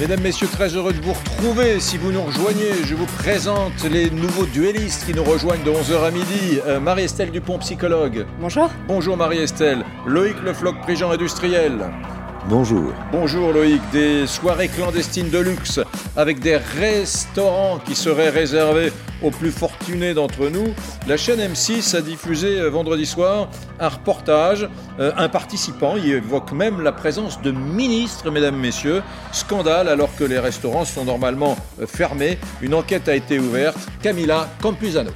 Mesdames, Messieurs, très heureux de vous retrouver. Si vous nous rejoignez, je vous présente les nouveaux duellistes qui nous rejoignent de 11h à midi. Euh, Marie-Estelle Dupont, psychologue. Bonjour. Bonjour Marie-Estelle. Loïc Lefloc, prigent industriel. Bonjour. Bonjour Loïc. Des soirées clandestines de luxe avec des restaurants qui seraient réservés aux plus fortunés d'entre nous. La chaîne M6 a diffusé euh, vendredi soir un reportage. Euh, un participant y évoque même la présence de ministres, mesdames, messieurs. Scandale alors que les restaurants sont normalement euh, fermés. Une enquête a été ouverte. Camilla Campuzano.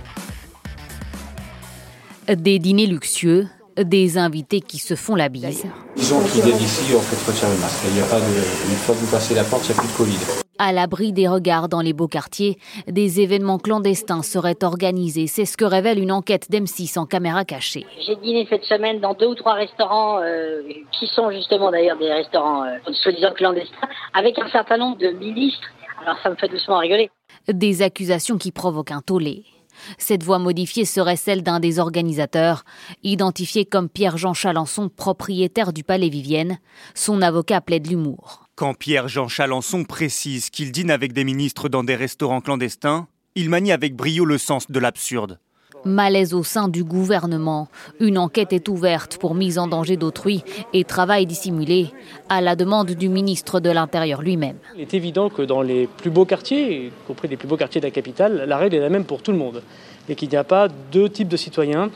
Des dîners luxueux, des invités qui se font la bise. Disons qu'ils viennent ici, en fait, retire le masque. Il n'y a pas de... Une fois que vous passez la porte, il n'y a plus de Covid. À l'abri des regards dans les beaux quartiers, des événements clandestins seraient organisés. C'est ce que révèle une enquête d'M6 en caméra cachée. J'ai dîné cette semaine dans deux ou trois restaurants euh, qui sont justement d'ailleurs des restaurants euh, soi-disant clandestins, avec un certain nombre de ministres. Alors ça me fait doucement rigoler. Des accusations qui provoquent un tollé. Cette voix modifiée serait celle d'un des organisateurs, identifié comme Pierre-Jean Chalençon, propriétaire du Palais Vivienne. Son avocat plaide l'humour. Quand Pierre-Jean Chalençon précise qu'il dîne avec des ministres dans des restaurants clandestins, il manie avec brio le sens de l'absurde. Malaise au sein du gouvernement. Une enquête est ouverte pour mise en danger d'autrui et travail dissimulé à la demande du ministre de l'Intérieur lui-même. Il est évident que dans les plus beaux quartiers, y compris les plus beaux quartiers de la capitale, la règle est la même pour tout le monde. Et qu'il n'y a pas deux types de citoyens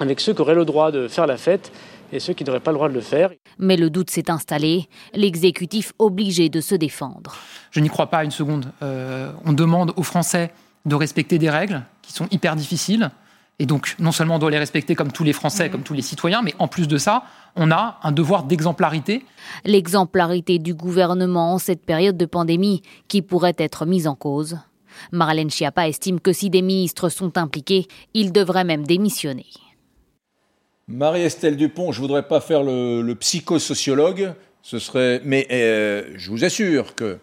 avec ceux qui auraient le droit de faire la fête et ceux qui n'auraient pas le droit de le faire. Mais le doute s'est installé, l'exécutif obligé de se défendre. Je n'y crois pas une seconde. Euh, on demande aux Français de respecter des règles qui sont hyper difficiles. Et donc, non seulement on doit les respecter comme tous les Français, comme tous les citoyens, mais en plus de ça, on a un devoir d'exemplarité. L'exemplarité du gouvernement en cette période de pandémie qui pourrait être mise en cause. Marlène Schiappa estime que si des ministres sont impliqués, ils devraient même démissionner. Marie-Estelle Dupont, je voudrais pas faire le, le psychosociologue, ce serait, mais euh, je vous assure que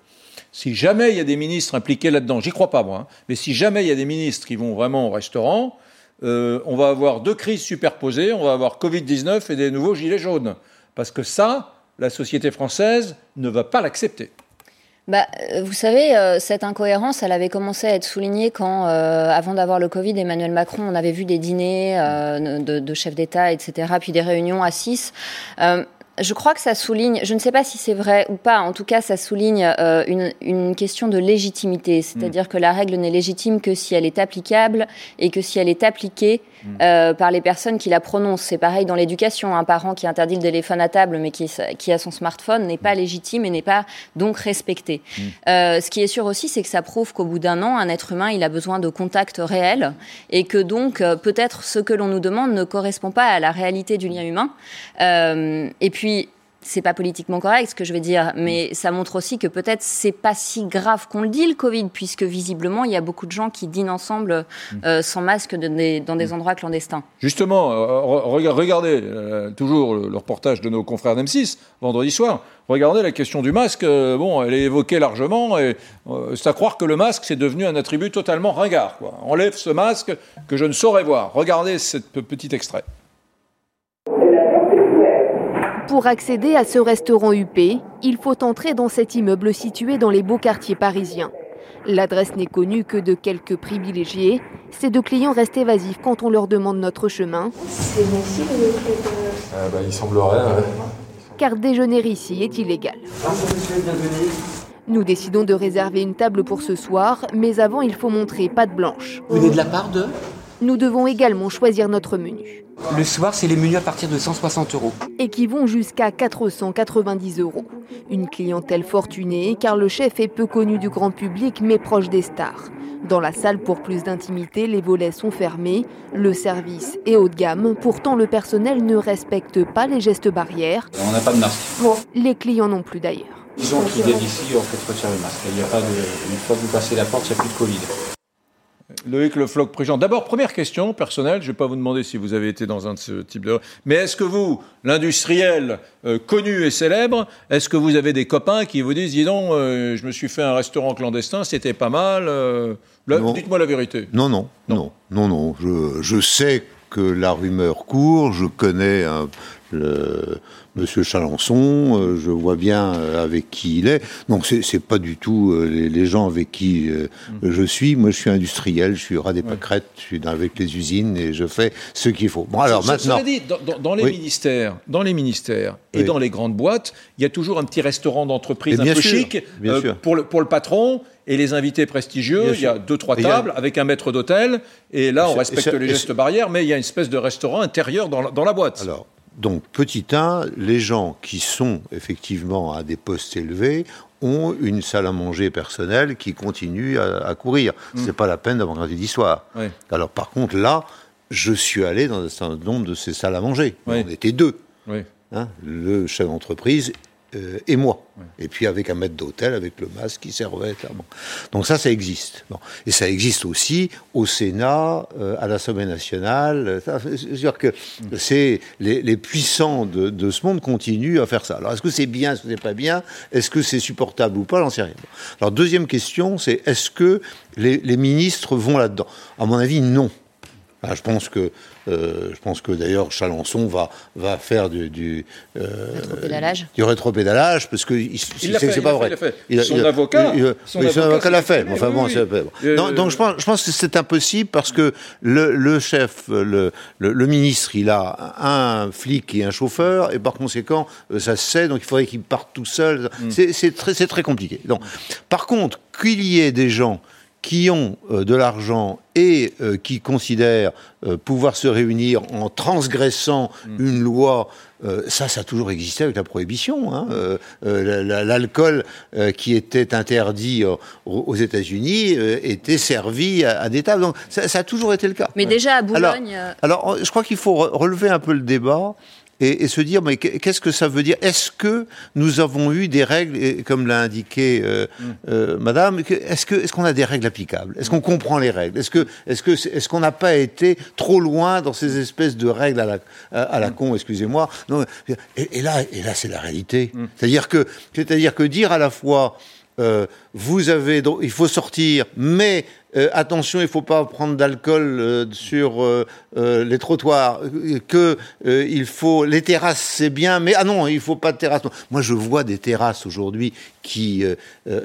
si jamais il y a des ministres impliqués là-dedans, j'y crois pas moi, hein, mais si jamais il y a des ministres qui vont vraiment au restaurant, euh, on va avoir deux crises superposées, on va avoir Covid-19 et des nouveaux gilets jaunes. Parce que ça, la société française ne va pas l'accepter. Bah, euh, vous savez, euh, cette incohérence, elle avait commencé à être soulignée quand, avant d'avoir le Covid, Emmanuel Macron, on avait vu des dîners de, de, chefs d'État, etc., puis des réunions à 6. Je crois que ça souligne, je ne sais pas si c'est vrai ou pas, en tout cas ça souligne euh, une, une, question de légitimité, c'est-à-dire mmh. que la règle n'est légitime que si elle est applicable et que si elle est appliquée. Euh, par les personnes qui la prononcent. C'est pareil dans l'éducation, un parent qui interdit le téléphone à table mais qui, qui a son smartphone n'est pas légitime et n'est pas donc respecté. Mmh. Euh, ce qui est sûr aussi, c'est que ça prouve qu'au bout d'un an, un être humain, il a besoin de contact réel et que donc euh, peut-être ce que l'on nous demande ne correspond pas à la réalité du lien humain. Et puis, c'est pas politiquement correct ce que je vais dire, mais ça montre aussi que peut-être c'est pas si grave qu'on le dit le Covid, puisque visiblement il y a beaucoup de gens qui dînent ensemble euh, sans masque de, de, dans des endroits clandestins. Justement, euh, regardez euh, toujours le, le, reportage de nos confrères d'M6 vendredi soir. Regardez la question du masque. Bon, elle est évoquée largement et c'est à croire que le masque c'est devenu un attribut totalement ringard. Quoi. Enlève ce masque que je ne saurais voir. Regardez ce petit extrait. Pour accéder à ce restaurant UP, il faut entrer dans cet immeuble situé dans les beaux quartiers parisiens. L'adresse n'est connue que de quelques privilégiés. Ces deux clients restent évasifs quand on leur demande notre chemin. C'est ici le euh, bah, Il semblerait, ouais. Car déjeuner ici est illégal. Nous décidons de réserver une table pour ce soir, mais avant il faut montrer pâte blanche. Vous venez de la part de? Nous devons également choisir notre menu. Le soir, c'est les menus à partir de 160 euros. Et qui vont jusqu'à 490 euros. Une clientèle fortunée, car le chef est peu connu du grand public, mais proche des stars. Dans la salle, pour plus d'intimité, les volets sont fermés. Le service est haut de gamme. Pourtant, le personnel ne respecte pas les gestes barrières. On n'a pas de masque. Bon, les clients non plus d'ailleurs. Disons qu'ils viennent ici, en fait, retire le masque. Il n'y a pas de... Une fois que vous passez la porte, il n'y a plus de Covid. Loïc Le Floc Prigent. D'abord, première question personnelle, je ne vais pas vous demander si vous avez été dans un de ce type de... Mais est-ce que vous, l'industriel euh, connu et célèbre, est-ce que vous avez des copains qui vous disent, dis donc, euh, je me suis fait un restaurant clandestin, c'était pas mal euh, Dites-moi la vérité. Non, non, non, non, non. non. Je, je, sais que la rumeur court, je connais un, le Monsieur Chalençon, euh, je vois bien euh, avec qui il est. Donc c'est pas du tout euh, les, les gens avec qui Mm. je suis. Moi, je suis industriel, je suis ras des pâquerettes, je suis dans- avec les usines et je fais ce qu'il faut. Bon, alors maintenant, dit, dans, dans- les Oui. ministères, dans les ministères et Oui. dans les grandes boîtes, il y a toujours un petit restaurant d'entreprise un peu sûr, chic bien sûr. pour, le, pour le patron et les invités prestigieux. Il y a deux trois Et a- tables avec un maître d'hôtel et là on respecte ça- les gestes barrières, mais il y a une espèce de restaurant intérieur dans la, dans la boîte. Alors, donc, petit 1, les gens qui sont effectivement à des postes élevés ont une salle à manger personnelle qui continue à, à courir. C'est pas la peine d'avoir un d'histoire. Oui. Alors, par contre, là, je suis allé dans un certain nombre de ces salles à manger. Oui. On était deux. Oui. hein, le chef d'entreprise euh, et moi. Et puis avec un maître d'hôtel, avec le masque qui servait clairement. Donc ça, ça existe. Bon. Et ça existe aussi au Sénat, euh, à l'Assemblée nationale. Ça, Je veux dire que c'est les, puissants de, de ce monde continuent à faire ça. Alors est-ce que c'est bien, est-ce que c'est pas bien? Est-ce que c'est supportable ou pas? J'en sais rien. Alors deuxième question, c'est est-ce que les, les ministres vont là-dedans? À mon avis, non. Ah, je pense que, euh, je pense que d'ailleurs Chalençon va, va faire du, du, euh, Rétropédalage. du rétropédalage parce que il, Il l'a c'est il pas vrai. fait, il Son il a- avocat- son oui, l'a fait. exprimé, Enfin bon, oui, c'est- oui. bon. Euh, Donc, donc je pense, je pense que c'est impossible parce que le, le chef, le, le, le ministre, il a un flic et un chauffeur et par conséquent euh, ça se sait. Donc il faudrait qu'il parte tout seul. Mm. C'est- C'est très, c'est très compliqué. Donc, par contre, qu'il y ait des gens qui ont euh, de l'argent et euh, qui considèrent euh, pouvoir se réunir en transgressant Mm. une loi, euh, ça, ça a toujours existé avec la prohibition. hein. Euh, euh, la- la- L'alcool euh, qui était interdit euh, aux États-Unis euh, était servi à, à des tables. Donc ça, ça a toujours été le cas. Mais déjà à Alors- Boulogne. alors, je crois qu'il faut re- relever un peu le débat et, et se dire, mais qu'est- qu'est-ce que ça veut dire? Est-ce que nous avons eu des règles, et comme l'a indiqué euh, euh, Madame, est-ce que est-ce qu'on a des règles applicables? Est-ce qu'on comprend les règles? Est-ce que est-ce que est-ce qu'on n'a pas été trop loin dans ces espèces de règles à la à, à la con Excusez-moi? Non, Et, et là et là c'est la réalité. C'est-à-dire que c'est-à-dire que dire à la fois euh, vous avez donc, il faut sortir, mais euh, attention, il ne faut pas prendre d'alcool euh, sur euh, les trottoirs, que il faut les terrasses, c'est bien, mais ah non, il faut pas de terrasse. Non. Moi, je vois des terrasses aujourd'hui qui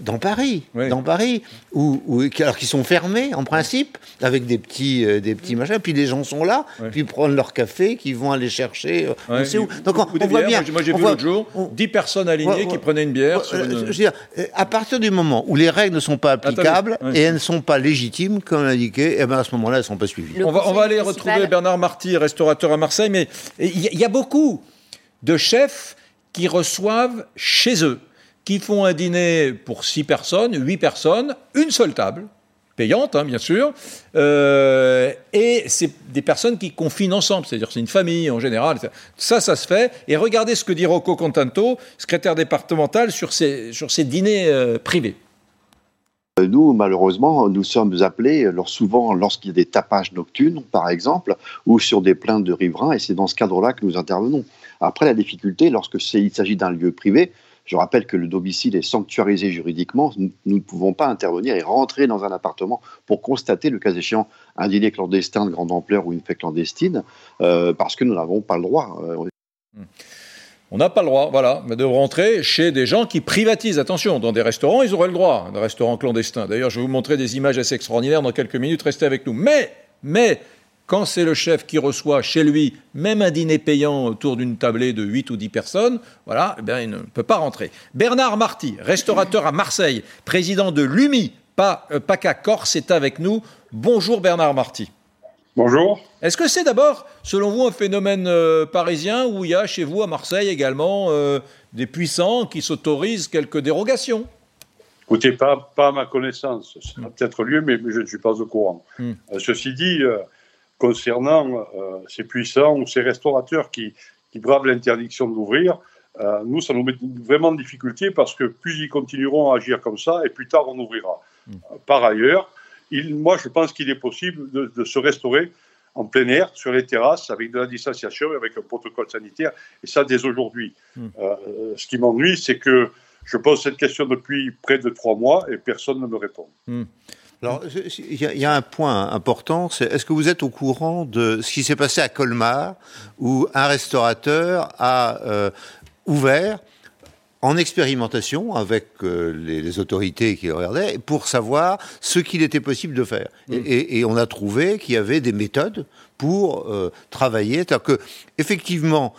dans Paris, Oui. dans Paris, où, où- qui, alors qui sont fermées en principe, avec des petits des petits machins, puis les gens sont là, puis ils prennent leur café, qu'ils vont aller chercher. on sait où. Donc on, on voit bien. Moi, j'ai vu l'autre jour on- 10 personnes alignées qui prenaient une bière. sur une- je veux dire, à partir du moment où les règles ne sont pas applicables et elles ne sont pas légitimes, comme l'indiqué, eh ben à ce moment-là, elles ne sont pas suivies. On va, on conseil va aller municipal- retrouver Bernard Marty, restaurateur à Marseille, mais il y, a- il y a beaucoup de chefs qui reçoivent chez eux, qui font un dîner pour six personnes, huit personnes, une seule table, payante hein, bien sûr, euh, et c'est des personnes qui confinent ensemble, c'est-à-dire c'est une famille en général. Ça, ça se fait. Et regardez ce que dit Rocco Contanto, secrétaire départemental, sur ces, sur ces dîners euh, privés. Nous, malheureusement, nous sommes appelés souvent lorsqu'il y a des tapages nocturnes, par exemple, ou sur des plaintes de riverains, et c'est dans ce cadre-là que nous intervenons. Après, la difficulté, lorsque il s'agit d'un lieu privé, je rappelle que le domicile est sanctuarisé juridiquement, nous, nous ne pouvons pas intervenir et rentrer dans un appartement pour constater, le cas échéant, un dîner clandestin de grande ampleur ou une fête clandestine, euh, parce que nous n'avons pas le droit. Euh, On n'a pas le droit, voilà, de rentrer chez des gens qui privatisent. Attention, dans des restaurants, ils auraient le droit, des restaurants clandestins. D'ailleurs, je vais vous montrer des images assez extraordinaires dans quelques minutes. Restez avec nous. Mais, quand c'est le chef qui reçoit chez lui même un dîner payant autour d'une tablée de 8 ou 10 personnes, voilà, eh il ne peut pas rentrer. Bernard Marty, restaurateur à Marseille, président de l'UMI, pas euh, PACA Corse, est avec nous. Bonjour Bernard Marty. Bonjour. Est-ce que c'est d'abord, selon vous, un phénomène euh, parisien où il y a chez vous à Marseille également euh, des puissants qui s'autorisent quelques dérogations? Écoutez, pas, pas à ma connaissance. Ça a peut-être lieu, mais je ne suis pas au courant. Hmm. Euh, ceci dit, concernant ces puissants ou ces restaurateurs qui, qui bravent l'interdiction d'ouvrir, nous, ça nous met vraiment en difficulté parce que plus ils continueront à agir comme ça, et plus tard on ouvrira. Hmm. Par ailleurs, il, moi, je pense qu'il est possible de, de se restaurer en plein air, sur les terrasses, avec de la distanciation et avec un protocole sanitaire, et ça dès aujourd'hui. Hmm. Euh, ce qui m'ennuie, c'est que je pose cette question depuis près de trois mois et personne ne me répond. Hmm. Alors, il y, a un point important, c'est est-ce que vous êtes au courant de ce qui s'est passé à Colmar, où un restaurateur a euh, ouvert en expérimentation avec euh, les, autorités qui regardaient pour savoir ce qu'il était possible de faire. Mm. Et, on a trouvé qu'il y avait des méthodes pour euh, travailler. C'est-à-dire que, effectivement,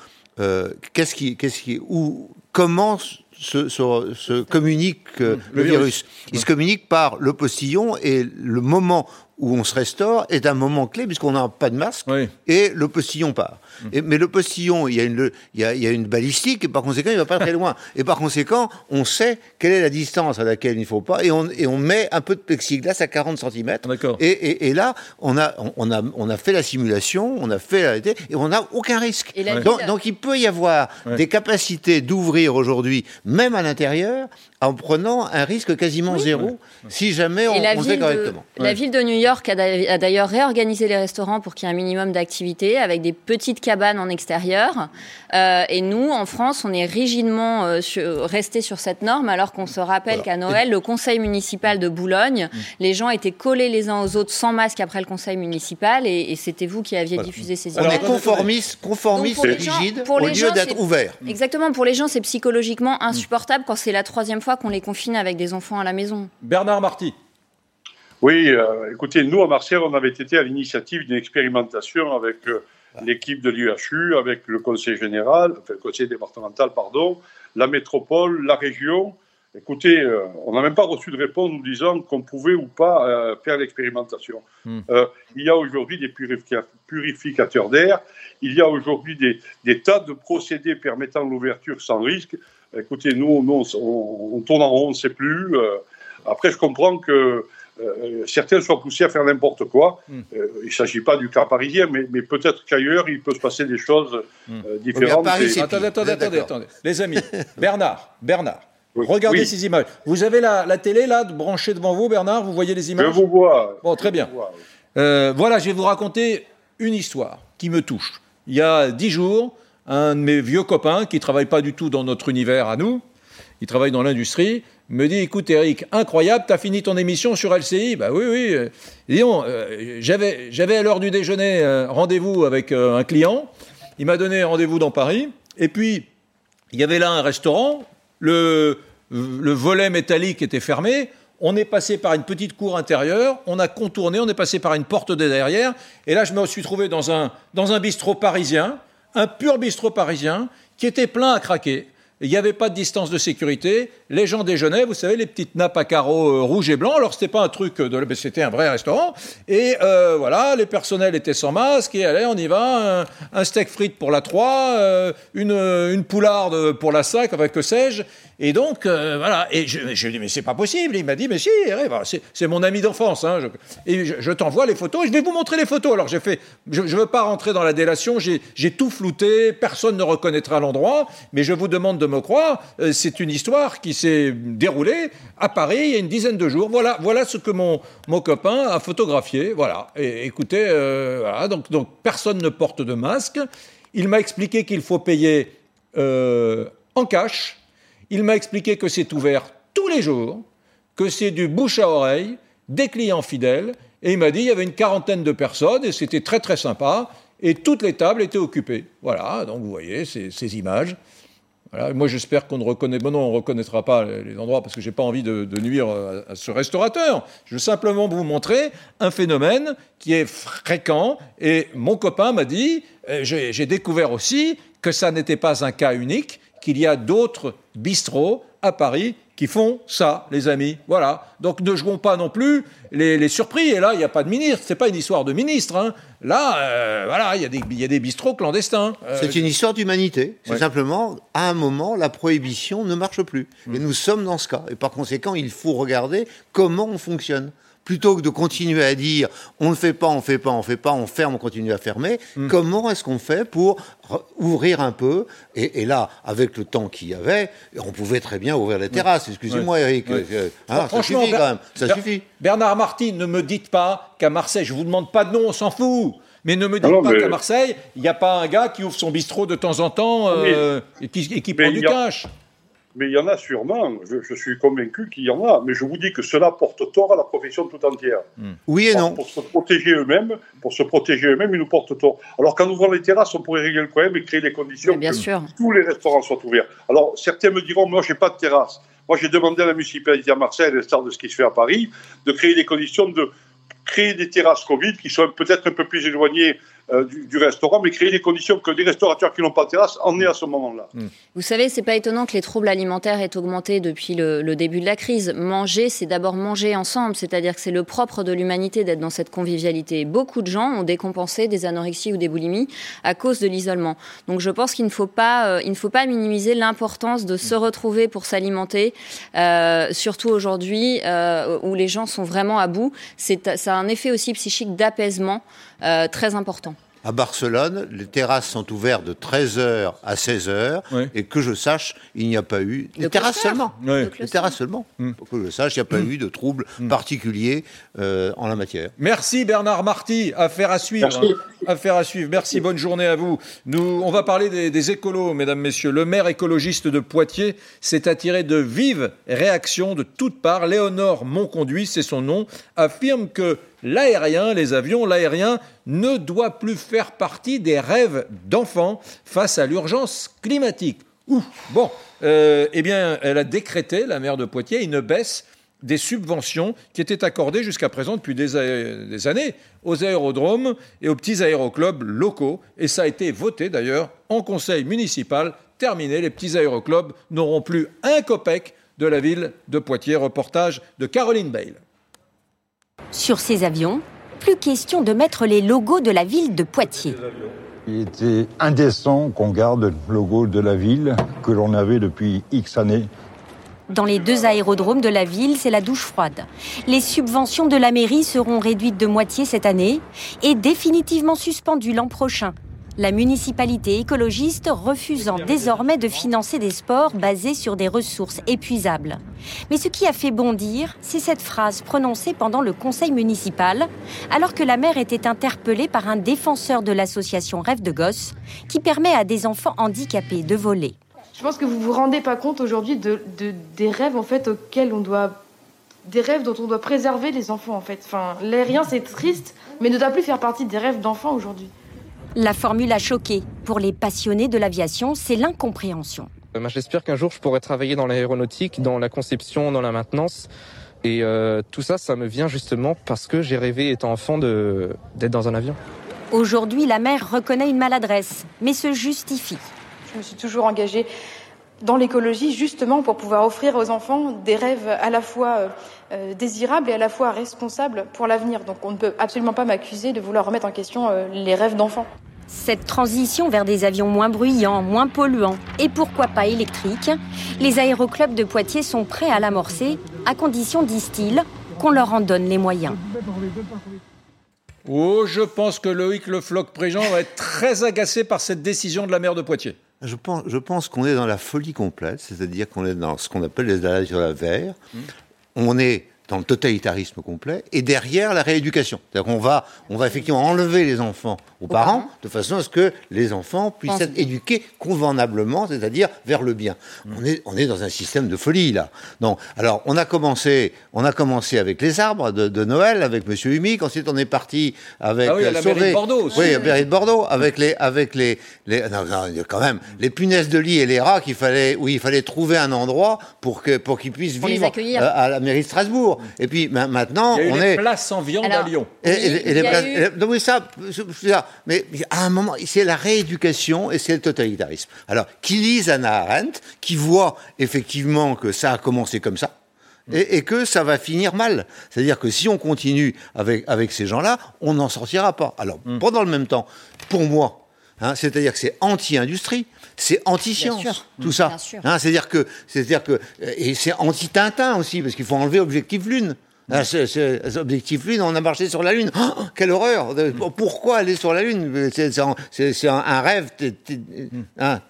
qu'est-ce qui, qu'est-ce qui, où, comment se, communique euh, le, virus? Il se communique par le postillon et le moment où on se restaure est un moment clé puisqu'on n'a pas de masque et le postillon part. Mm. mais le postillon, il y, a une, il, y a, il y a une balistique et par conséquent, il va pas très loin. Et par conséquent, on sait quelle est la distance à laquelle il ne faut pas et on, et on met un peu de plexiglas à 40 cm. Et, et, et, là, on a, on, a, on a fait la simulation, on a fait la et on n'a aucun risque. Donc, donc, il peut y avoir des capacités d'ouvrir aujourd'hui, même à l'intérieur, en prenant un risque quasiment zéro si jamais on, on le fait correctement. la ville de New York a d'ailleurs réorganisé les restaurants pour qu'il y ait un minimum d'activité avec des petites cabanes en extérieur. Euh, et nous, en France, on est rigidement euh, resté sur cette norme alors qu'on se rappelle qu'à Noël, le conseil municipal de Boulogne, mm. les gens étaient collés les uns aux autres sans masque après le conseil municipal et, c'était vous qui aviez diffusé ces images. On est conformiste, conformiste rigide au lieu d'être ouvert. Exactement. Pour les gens, c'est psychologiquement insupportable quand c'est la troisième fois qu'on les confine avec des enfants à la maison. Bernard Marty. Oui, euh, écoutez, nous à Marseille, on avait été à l'initiative d'une expérimentation avec euh, l'équipe de l'UHU, avec le conseil général, enfin le conseil départemental, pardon, la métropole, la région. Écoutez, euh, on n'a même pas reçu de réponse nous disant qu'on pouvait ou pas faire l'expérimentation. Hmm. il y a aujourd'hui des purificateurs d'air, il y a aujourd'hui des, des, tas de procédés permettant l'ouverture sans risque. Écoutez, nous, on, tourne en rond, on ne sait plus. Euh, après, je comprends que euh, certains soient poussés à faire n'importe quoi. Hmm. Euh, il ne s'agit pas du cas parisien, mais, peut-être qu'ailleurs, il peut se passer des choses hmm. différentes. Attendez, attendez, attendez, attendez, Les amis, Bernard, Bernard. Regardez ces images. Vous avez la, télé là branchée devant vous, Bernard Vous voyez les images Je vous vois. Bon, très bien. voilà, je vais vous raconter une histoire qui me touche. Il y a dix jours, un de mes vieux copains qui ne travaille pas du tout dans notre univers à nous, il travaille dans l'industrie, me dit Écoute, Eric, incroyable, tu as fini ton émission sur LCI Bah oui, oui. Disons, euh, j'avais, j'avais à l'heure du déjeuner euh, rendez-vous avec euh, un client. Il m'a donné rendez-vous dans Paris. Et puis, il y avait là un restaurant. Le, le volet métallique était fermé. On est passé par une petite cour intérieure, on a contourné, on est passé par une porte de derrière, et là je me suis trouvé dans un, dans un bistrot parisien, un pur bistrot parisien qui était plein à craquer. Il n'y avait pas de distance de sécurité. Les gens déjeunaient, vous savez, les petites nappes à carreaux euh, rouges et blancs. Alors, c'était pas un truc de, c'était un vrai restaurant. Et euh, voilà, les personnels étaient sans masque. Et allez, on y va. Un, steak frites pour la 3, euh, une, une poularde pour la 5, avec que sais-je. Et donc, euh, voilà. Et je, lui ai dit, mais c'est pas possible. Il m'a dit, mais si, c'est mon ami d'enfance. Hein. et je, t'envoie les photos. je vais vous montrer les photos. Alors, j'ai fait, je ne veux pas rentrer dans la délation. J'ai tout flouté. Personne ne reconnaîtra l'endroit. Mais je vous demande de me croire. Euh, c'est une histoire qui s'est déroulée à Paris il y a une dizaine de jours. Voilà, voilà ce que mon, mon copain a photographié. Voilà. Et écoutez, euh. Donc, donc, personne ne porte de masque. Il m'a expliqué qu'il faut payer en cash il m'a expliqué que c'est ouvert tous les jours, que c'est du bouche à oreille, des clients fidèles, et il m'a dit qu'il y avait une quarantaine de personnes, et c'était très très sympa, et toutes les tables étaient occupées. Voilà, donc vous voyez ces, images. Moi, j'espère qu'on ne reconnaît, bon, non, on reconnaîtra pas les endroits parce que j'ai pas envie de, nuire à, ce restaurateur. Je veux simplement vous montrer un phénomène qui est fréquent. Et mon copain m'a dit, euh, j'ai découvert aussi que ça n'était pas un cas unique, qu'il y a d'autres bistrots à Paris qui font ça, les amis. Voilà. Donc ne jouons pas non plus les, surpris. Et là, il n'y a pas de ministre. C'est pas une histoire de ministre. Hein. Là, euh, voilà, il y, a des bistrots clandestins. Euh, c'est une histoire d'humanité. C'est simplement, à un moment, la prohibition ne marche plus. Mm. Et nous sommes dans ce cas. Et par conséquent, il faut regarder comment on fonctionne plutôt que de continuer à dire on ne fait pas, on ne fait pas, on ne fait pas, on ferme, on continue à fermer, hmm. comment est-ce qu'on fait pour ouvrir un peu? Et, là, avec le temps qu'il y avait, on pouvait très bien ouvrir les terrasses. Excusez-moi, Eric. Euh, hein, ça suffit quand même. Ça suffit. Bernard Martin, ne me dites pas qu'à Marseille, je vous demande pas de nom, on s'en fout. Mais ne me dites pas qu'à Marseille, il n'y a pas un gars qui ouvre son bistrot de temps en temps euh, et qui, prend du cash. mais il y en a sûrement, je, suis convaincu qu'il y en a, mais je vous dis que cela porte tort à la profession tout entière. Hmm. Oui et non. Pour se protéger eux-mêmes, pour se protéger eux-mêmes, ils nous portent tort. Alors qu'en ouvrant les terrasses, on pourrait régler le problème et créer les conditions bien que sûr. tous les restaurants soient ouverts. Alors certains me diront, moi j'ai pas de terrasse. Moi j'ai demandé à la municipalité à Marseille, à l'instar de ce qui se fait à Paris, de créer des conditions de créer des terrasses Covid qui sont peut-être un peu plus éloignées euh, du, restaurant, mais créer les conditions que des restaurateurs qui n'ont pas de terrasse en aient à ce moment-là. Hmm. Vous savez, c'est pas étonnant que les troubles alimentaires aient augmenté depuis le, début de la crise. Manger, c'est d'abord manger ensemble, c'est-à-dire que c'est le propre de l'humanité d'être dans cette convivialité. Beaucoup de gens ont décompensé des anorexies ou des boulimies à cause de l'isolement. Donc je pense qu'il ne faut pas, euh, il ne faut pas minimiser l'importance de se retrouver pour s'alimenter, euh, surtout aujourd'hui où les gens sont vraiment à bout. C'est, ça a un effet aussi psychique d'apaisement très important à Barcelone, les terrasses sont ouvertes de 13h à 16h, et que je sache, il n'y a pas eu... Les terrasses seulement. Les terrasses seulement. Pour que je sache, il n'y a pas hmm. eu de troubles hmm. particuliers euh, en la matière. Merci Bernard Marty, affaire à suivre. Merci. Affaire à suivre. Merci, bonne journée à vous. Nous, on va parler des, des écolos, mesdames, messieurs. Le maire écologiste de Poitiers s'est attiré de vives réactions de toutes parts. Léonore Monconduit, c'est son nom, affirme que l'aérien, les avions, l'aérien ne doit plus faire partie des rêves d'enfants face à l'urgence climatique. Ouh, bon, euh, eh bien, elle a décrété, la maire de Poitiers, une baisse des subventions qui étaient accordées jusqu'à présent depuis des, années aux aérodromes et aux petits aéroclubs locaux. Et ça a été voté d'ailleurs en conseil municipal. Terminé, les petits aéroclubs n'auront plus un copec de la ville de Poitiers. Reportage de Caroline Bale. Sur ces avions, plus question de mettre les logos de la ville de Poitiers. Il était indécent qu'on garde le logo de la ville que l'on avait depuis X années. Dans les deux aérodromes de la ville, c'est la douche froide. Les subventions de la mairie seront réduites de moitié cette année et définitivement suspendues l'an prochain la municipalité écologiste refusant désormais de financer des sports basés sur des ressources épuisables. Mais ce qui a fait bondir, c'est cette phrase prononcée pendant le conseil municipal, alors que la maire était interpellée par un défenseur de l'association Rêve de Gosse, qui permet à des enfants handicapés de voler. Je pense que vous vous rendez pas compte aujourd'hui de, des rêves en fait auxquels on doit des rêves dont on doit préserver les enfants en fait. Enfin, l'aérien c'est triste, mais ne doit plus faire partie des rêves d'enfants aujourd'hui. La formule a choqué. Pour les passionnés de l'aviation, c'est l'incompréhension. Euh, j'espère qu'un jour je pourrai travailler dans l'aéronautique, dans la conception, dans la maintenance. Et euh, tout ça, ça me vient justement parce que j'ai rêvé, étant enfant, d'être dans un avion. Aujourd'hui, la mère reconnaît une maladresse, mais se justifie. Je me suis toujours engagée dans l'écologie justement pour pouvoir offrir aux enfants des rêves à la fois euh, désirables et à la fois responsables pour l'avenir. Donc on ne peut absolument pas m'accuser de vouloir remettre en question les rêves d'enfants. Cette transition vers des avions moins bruyants, moins polluants et pourquoi pas électriques, les aéroclubs de Poitiers sont prêts à l'amorcer, à condition, disent-ils, qu'on leur en donne les moyens. Oh, je pense que Loïc Le Floc-Préjean va être très agacé par cette décision de la maire de Poitiers. Je pense, je pense qu'on est dans la folie complète, c'est-à-dire qu'on est dans ce qu'on appelle les alliés sur la verre. Mmh. On est dans le totalitarisme complet, et derrière la rééducation. C'est-à-dire qu'on va, on va effectivement enlever les enfants aux, parents, de façon à ce que les enfants puissent être éduqués convenablement, c'est-à-dire vers le bien. Mm. On, est, on est dans un système de folie, là. Donc, alors, on a commencé, on a commencé avec les arbres de, Noël, avec M. Humic, ensuite on est parti avec... Ah oui, à la mairie de Bordeaux aussi. Oui, à la mairie de Bordeaux, avec les... Avec les, les non, non, quand même, les punaises de lit et les rats qu'il fallait, où il fallait trouver un endroit pour qu'ils pour qu'ils puissent vivre euh, à la mairie de Strasbourg. Et puis maintenant, il y a on les est. places en viande à Lyon. Et, les places, oui, ça, mais à un moment, c'est la rééducation et c'est le totalitarisme. Alors, qui lise Anna Arendt, qui voit effectivement que ça a commencé comme ça. Et, que ça va finir mal. C'est-à-dire que si on continue avec, avec ces gens-là, on n'en sortira pas. Alors, mm. pendant le même temps, pour moi, hein, c'est-à-dire que c'est anti-industrie, c'est anti-science, tout ça. Hein, c'est-à-dire que, c'est-à-dire que, et c'est anti-Tintin aussi, parce qu'il faut enlever Objectif Lune. Ah, objectif Lune, on a marché sur la Lune. Oh, quelle horreur Pourquoi aller sur la Lune? C'est un, rêve, hein.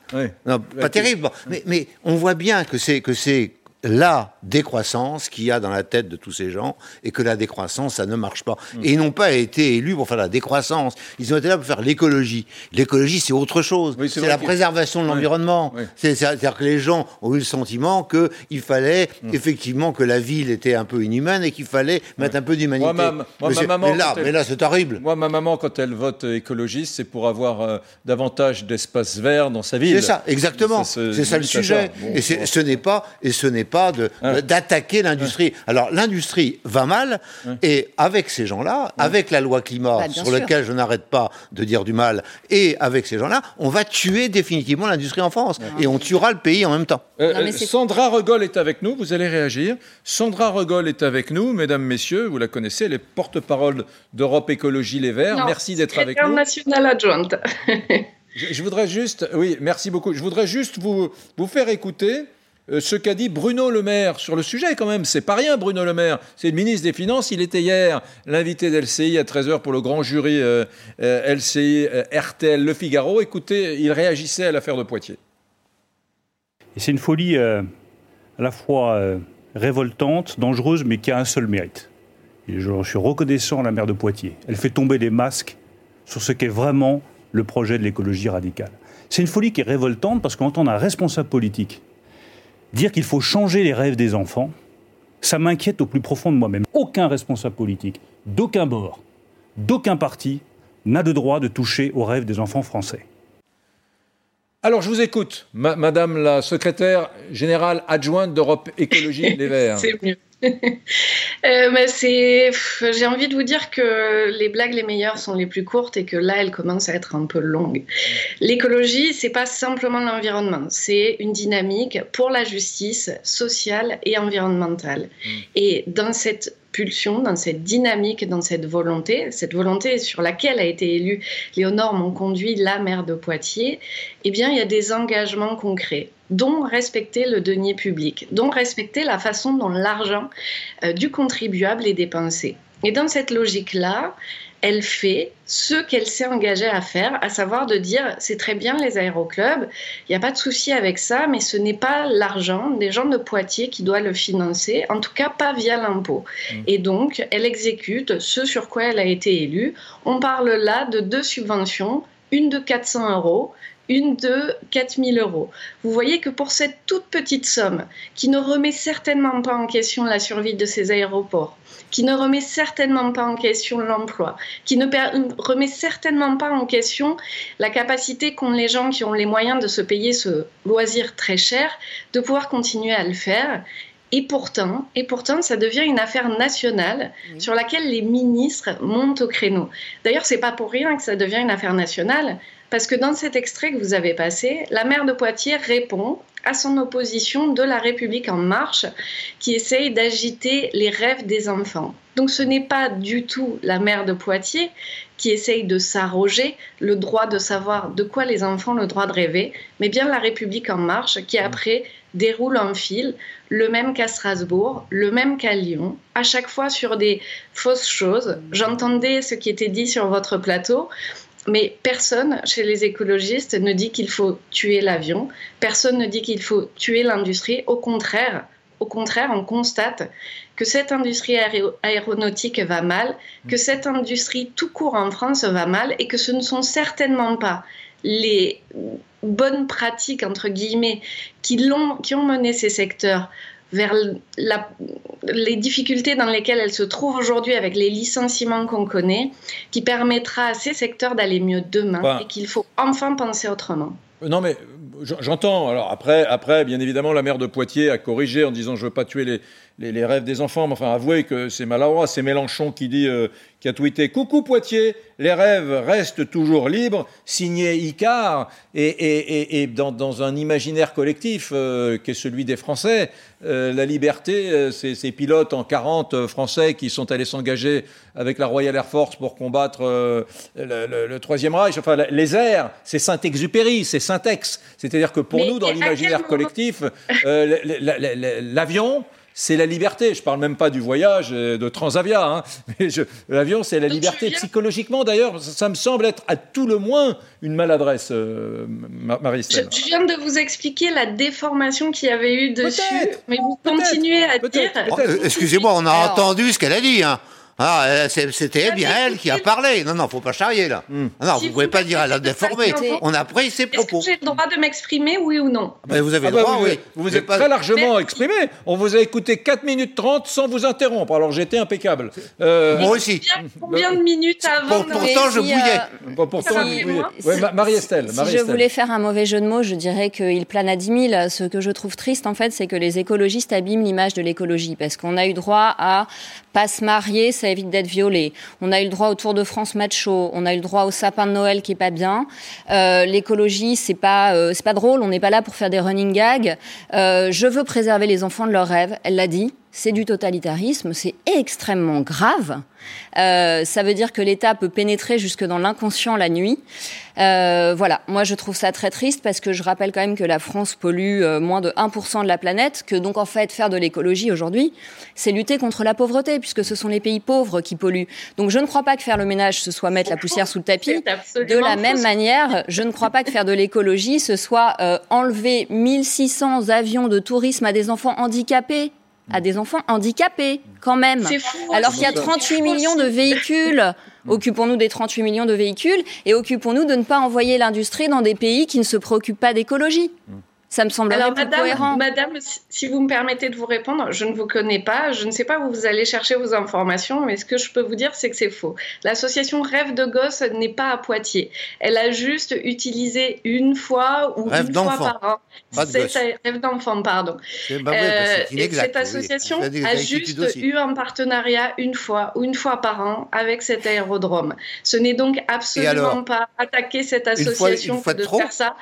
pas terrible. Mais, mais, on voit bien que c'est que c'est la décroissance qu'il y a dans la tête de tous ces gens et que la décroissance, ça ne marche pas. Mm. Et ils n'ont pas été élus pour faire la décroissance. Ils ont été là pour faire l'écologie. L'écologie, c'est autre chose. Oui, c'est la que- préservation de l'environnement. C'est-à-dire que les gens ont eu le sentiment qu'il fallait Mm. effectivement que la ville était un peu inhumaine et qu'il fallait mettre un peu d'humanité. Moi, ma, moi, maman, mais là, elle- c'est horrible. Moi, ma maman, quand elle vote écologiste, c'est pour avoir euh, davantage d'espace vert dans sa ville. C'est ça, exactement. C'est ça le sujet. Bon, et bon. ce n'est pas, et ce n'est pas de Ouais. d'attaquer l'industrie. Alors l'industrie va mal, et avec ces gens-là, avec la loi climat Bah, sur laquelle je n'arrête pas de dire du mal, et avec ces gens-là, on va tuer définitivement l'industrie en France, et on tuera le pays en même temps. Euh, Non, euh, Sandra Regol est avec nous, vous allez réagir. Sandra Regol est avec nous, mesdames, messieurs, vous la connaissez, elle est porte-parole d'Europe Écologie Les Verts. Non, Merci d'être avec nous. nationale adjointe. Je, je voudrais juste, oui, merci beaucoup. Je voudrais juste vous, vous faire écouter euh, ce qu'a dit Bruno Le Maire sur le sujet quand même. C'est pas rien, Bruno Le Maire. C'est le ministre des Finances. Il était hier l'invité d'LCI à 13h pour le grand jury euh, euh, LCI, euh, RTL, Le Figaro. Écoutez, il réagissait à l'affaire de Poitiers. C'est une folie euh, à la fois euh, révoltante, dangereuse, mais qui a un seul mérite. Je suis reconnaissant à la maire de Poitiers. Elle fait tomber des masques sur ce qu'est vraiment le projet de l'écologie radicale. C'est une folie qui est révoltante parce qu'on entend un responsable politique dire qu'il faut changer les rêves des enfants. Ça m'inquiète au plus profond de moi-même. Aucun responsable politique, d'aucun bord, d'aucun parti n'a le droit de toucher aux rêves des enfants français. Alors, je vous écoute, ma- Madame la secrétaire générale adjointe d'Europe Écologie Les Verts. C'est mieux. Euh, c'est, pff, j'ai envie de vous dire que les blagues les meilleures sont les plus courtes et que là elles commencent à être un peu longues. L'écologie, c'est pas simplement l'environnement, c'est une dynamique pour la justice sociale et environnementale. Et dans cette pulsion, dans cette dynamique, dans cette volonté, cette volonté sur laquelle a été élue Léonore m'ont conduit la maire de Poitiers, eh bien, il y a des engagements concrets, dont respecter le denier public, dont respecter la façon dont l'argent euh, du contribuable est dépensé. Et dans cette logique-là, elle fait ce qu'elle s'est engagée à faire, à savoir de dire c'est très bien les aéroclubs, il n'y a pas de souci avec ça, mais ce n'est pas l'argent des gens de Poitiers qui doit le financer, en tout cas pas via l'impôt. Et donc, elle exécute ce sur quoi elle a été élue. On parle là de deux subventions, une de 400 euros, une de 4000 euros. Vous voyez que pour cette toute petite somme, qui ne remet certainement pas en question la survie de ces aéroports, qui ne remet certainement pas en question l'emploi, qui ne remet certainement pas en question la capacité qu'ont les gens qui ont les moyens de se payer ce loisir très cher, de pouvoir continuer à le faire. Et pourtant, et pourtant, ça devient une affaire nationale sur laquelle les ministres montent au créneau. D'ailleurs, c'est pas pour rien que ça devient une affaire nationale, parce que dans cet extrait que vous avez passé, la maire de Poitiers répond à son opposition de la République en marche, qui essaye d'agiter les rêves des enfants. Donc ce n'est pas du tout la maire de Poitiers qui essaye de s'arroger le droit de savoir de quoi les enfants ont le droit de rêver, mais bien la République en marche qui après déroule en fil, le même qu'à Strasbourg, le même qu'à Lyon, à chaque fois sur des fausses choses. J'entendais ce qui était dit sur votre plateau. Mais personne chez les écologistes ne dit qu'il faut tuer l'avion, personne ne dit qu'il faut tuer l'industrie. Au contraire, au contraire, on constate que cette industrie aéro- aéronautique va mal, que cette industrie tout court en France va mal et que ce ne sont certainement pas les bonnes pratiques, entre guillemets, qui ont mené ces secteurs vers la- les difficultés dans lesquelles elles se trouvent aujourd'hui avec les licenciements qu'on connaît, qui permettra à ces secteurs d'aller mieux demain Bah. et qu'il faut enfin penser autrement. Euh, Non, mais euh, j'entends. Alors après, après, bien évidemment, la maire de Poitiers a corrigé en disant je veux pas tuer les, les, les rêves des enfants. Mais enfin, avouez que c'est maladroit. C'est Mélenchon qui dit, euh, qui a tweeté Coucou Poitiers, les rêves restent toujours libres. Signé Icare et, et, et, et dans, dans un imaginaire collectif euh, qui est celui des Français, euh, la liberté, c'est ces pilotes en 40 euh, français qui sont allés s'engager avec la Royal Air Force pour combattre le, le- le Troisième Reich. Enfin, les airs, c'est Saint-Exupéry, c'est Saint-Ex. C'est-à-dire que pour Mais nous, dans l'imaginaire collectif, l'avion, c'est la liberté. Je parle même pas du voyage euh, de Transavia. Hein. Mais je- L'avion, c'est la liberté. Psychologiquement, d'ailleurs, ça, ça me semble être à tout le moins une maladresse, euh, Ma- Je, je viens de vous expliquer la déformation qu'il y avait eu dessus, mais vous continuez à dire. Oh, Excusez-moi, on a entendu ce qu'elle a dit. Hein. Ah, euh, C'était bien elle qui a parlé. Non, non, faut pas charrier là. Ah non, vous pouvez pas dire elle a déformé. On a pris ses Est-ce propos. que j'ai le droit de m'exprimer, oui ou non? Ben, vous avez Ah le bah droit, vous, oui. vous vous êtes très largement exprimé. On vous a écouté 4 minutes 30 sans vous interrompre. Alors j'étais impeccable. Euh, Moi aussi. Combien de minutes avant Pour- pourtant, je si, bouillais. euh, Bon, pourtant, si-. Ouais, Marie-Estelle. Si Marie-Estelle. je voulais faire un mauvais jeu de mots, je dirais qu'il plane à 10 000. Ce que je trouve triste, en fait, c'est que les écologistes abîment l'image de l'écologie. Parce qu'on a eu droit à pas se marier, ça évite d'être violé. On a eu le droit au Tour de France macho. On a eu le droit au sapin de Noël qui est pas bien. Euh, l'écologie, c'est pas, euh, c'est pas drôle. On n'est pas là pour faire des running gags. Euh, je veux préserver les enfants de leurs rêves. Elle l'a dit. C'est du totalitarisme. C'est extrêmement grave. Euh, ça veut dire que l'État peut pénétrer jusque dans l'inconscient la nuit. Euh, voilà, moi je trouve ça très triste parce que je rappelle quand même que la France pollue euh, moins de 1% de la planète, que donc en fait faire de l'écologie aujourd'hui, c'est lutter contre la pauvreté puisque ce sont les pays pauvres qui polluent. Donc je ne crois pas que faire le ménage ce soit mettre la poussière sous le tapis. De la même manière, je ne crois pas que faire de l'écologie ce soit euh, enlever 1600 avions de tourisme à des enfants handicapés à des enfants handicapés, quand même. C'est fou Alors qu'il y a 38 millions de véhicules. Occupons-nous des 38 millions de véhicules et occupons-nous de ne pas envoyer l'industrie dans des pays qui ne se préoccupent pas d'écologie. Ça me semblerait Alors, madame, cohérent. madame, si- vous me permettez de vous répondre, je ne vous connais pas, je ne sais pas où vous allez chercher vos informations, mais ce que je peux vous dire, c'est que c'est faux. L'association Rêve de Gosse n'est pas à Poitiers. Elle a juste utilisé une fois ou Rêve une fois d'enfant, par an. pas de cette- gosse. Rêve d'enfant, pardon. Bah Euh, inexact, cette association a juste eu un partenariat une fois ou une fois par an avec cet aérodrome. Ce n'est donc absolument alors pas attaquer cette Une fois- association une fois que de de trop faire ça.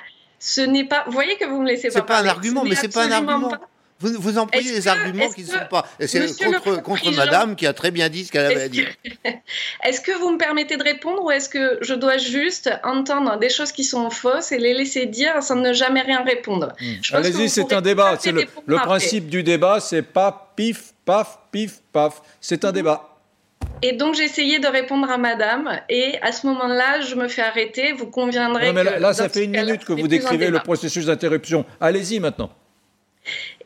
Ce n'est pas. Vous voyez que vous me laissez pas. C'est pas un argument, Ce mais n'est c'est pas un argument. pas- Vous, vous employez des que- arguments qui ne sont pas. C'est contre, contre madame qui a très bien dit ce qu'elle avait à dire. Est-ce que vous me permettez de répondre ou est-ce que je dois juste entendre des choses qui sont fausses et les laisser dire sans ne jamais rien répondre? Que Allez-y, c'est un débat. le, le principe du débat, c'est pas pif, paf, pif, paf. C'est un débat. Et donc j'ai essayé de répondre à Madame et à ce moment-là, je me fais arrêter. Vous conviendrez Non, mais là, que là, ça fait une minute que vous décrivez le processus d'interruption. Allez-y maintenant.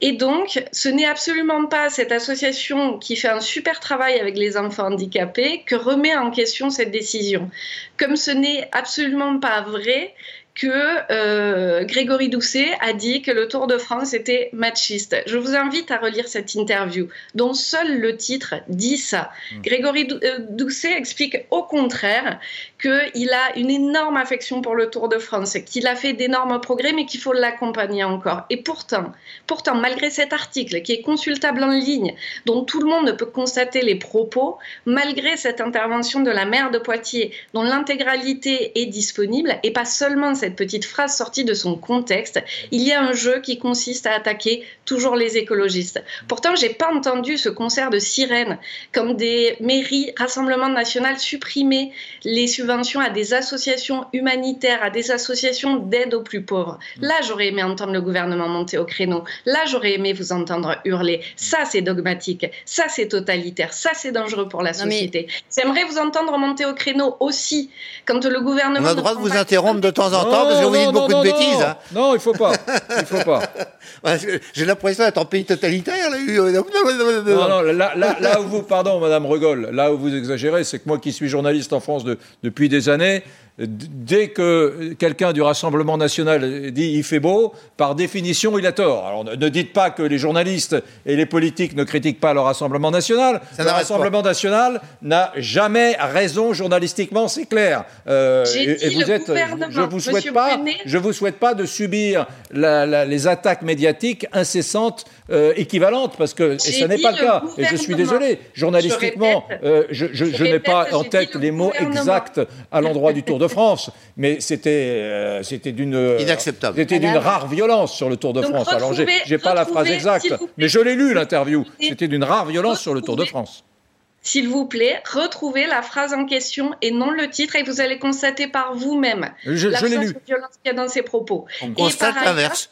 Et donc, ce n'est absolument pas cette association qui fait un super travail avec les enfants handicapés que remet en question cette décision. Comme ce n'est absolument pas vrai que euh, Grégory Doucet a dit que le Tour de France était machiste. Je vous invite à relire cette interview dont seul le titre dit ça. Grégory Dou- euh, Doucet explique au contraire qu'il a une énorme affection pour le Tour de France, qu'il a fait d'énormes progrès mais qu'il faut l'accompagner encore. Et pourtant, pourtant, malgré cet article qui est consultable en ligne, dont tout le monde peut constater les propos, malgré cette intervention de la maire de Poitiers, dont l'intégralité est disponible, et pas seulement cette petite phrase sortie de son contexte, il y a un jeu qui consiste à attaquer toujours les écologistes. Pourtant, j'ai pas entendu ce concert de sirènes comme des mairies, Rassemblement national supprimer les subventions à des associations humanitaires, à des associations d'aide aux plus pauvres. Là, j'aurais aimé entendre le gouvernement monter au créneau. Là, j'aurais aimé vous entendre hurler. Ça, c'est dogmatique. Ça, c'est totalitaire. Ça, c'est dangereux pour la Non, mais- société. J'aimerais vous entendre monter au créneau aussi quand le gouvernement. On a le droit de vous interrompre de temps en temps parce que vous non, dites non, beaucoup non, de non. bêtises. hein. Non, il faut pas. Il faut pas. J'ai l'impression d'être en pays totalitaire. Là. Non, non, là, là, là où vous, pardon, Madame Regol, là où vous exagérez, c'est que moi qui suis journaliste en France de- depuis des années, dès que quelqu'un du Rassemblement national dit il fait beau, par définition, il a tort. Alors ne, dites pas que les journalistes et les politiques ne critiquent pas le Rassemblement national. Ça le Rassemblement national n'a jamais raison journalistiquement, c'est clair. Euh, et, vous êtes, je vous souhaite Monsieur pas, Brunet. je vous souhaite pas de subir la- la- les attaques médiatiques incessantes euh, équivalentes parce que et ce n'est pas le le cas. Et je suis désolé, journalistiquement, Je répète. euh, je, je- Je je n'ai répète, pas en tête le les mots exacts à l'endroit du Tour de France, mais c'était euh, c'était d'une Inacceptable. C'était d'une rare violence sur le Tour de Donc, France. Alors j'ai j'ai pas la phrase exacte, s'il vous plaît. mais je l'ai lu l'interview. C'était d'une rare violence sur le Tour de Retrouvez. France. S'il vous plaît, retrouvez la phrase en question et non le titre et vous allez constater par vous-même l'absence de violence qu'il y a dans ces propos. On Et constate l'inverse.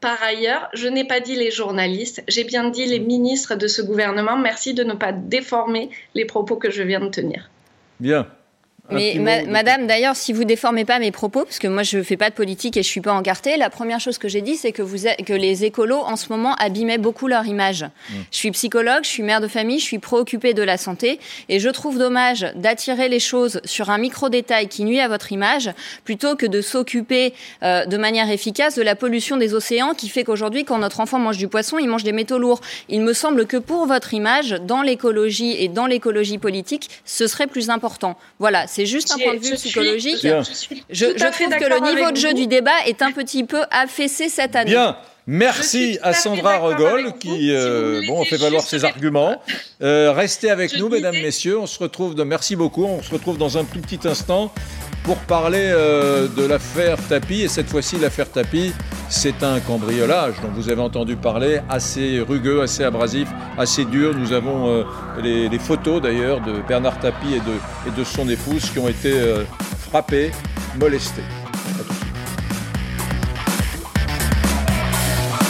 Par ailleurs, je n'ai pas dit les journalistes, j'ai bien dit les ministres de ce gouvernement. Merci de ne pas déformer les propos que je viens de tenir. Bien. Mais madame, d'ailleurs, si vous déformez pas mes propos, parce que moi je fais pas de politique et je suis pas encartée, la première chose que j'ai dit, c'est que, vous que les écolos en ce moment abîmaient beaucoup leur image. Mm. Je suis psychologue, je suis mère de famille, je suis préoccupée de la santé et je trouve dommage d'attirer les choses sur un micro détail qui nuit à votre image, plutôt que de s'occuper euh, de manière efficace de la pollution des océans, qui fait qu'aujourd'hui, quand notre enfant mange du poisson, il mange des métaux lourds. Il me semble que pour votre image, dans l'écologie et dans l'écologie politique, ce serait plus important. Voilà, c'est juste un point de vue psychologique. je, trouve que le niveau de jeu du débat est un petit peu affaissé cette année. Bien. Merci à Sandra Regol qui euh, bon, fait valoir ses arguments. Euh, restez avec nous, mesdames, messieurs. On se retrouve. De... Merci beaucoup. On se retrouve dans un tout petit instant pour parler euh, de l'affaire Tapi. Et cette fois-ci, l'affaire Tapi, c'est un cambriolage dont vous avez entendu parler, assez rugueux, assez abrasif, assez dur. Nous avons les, photos d'ailleurs de Bernard Tapi et de, et de son épouse qui ont été frappés, molestés.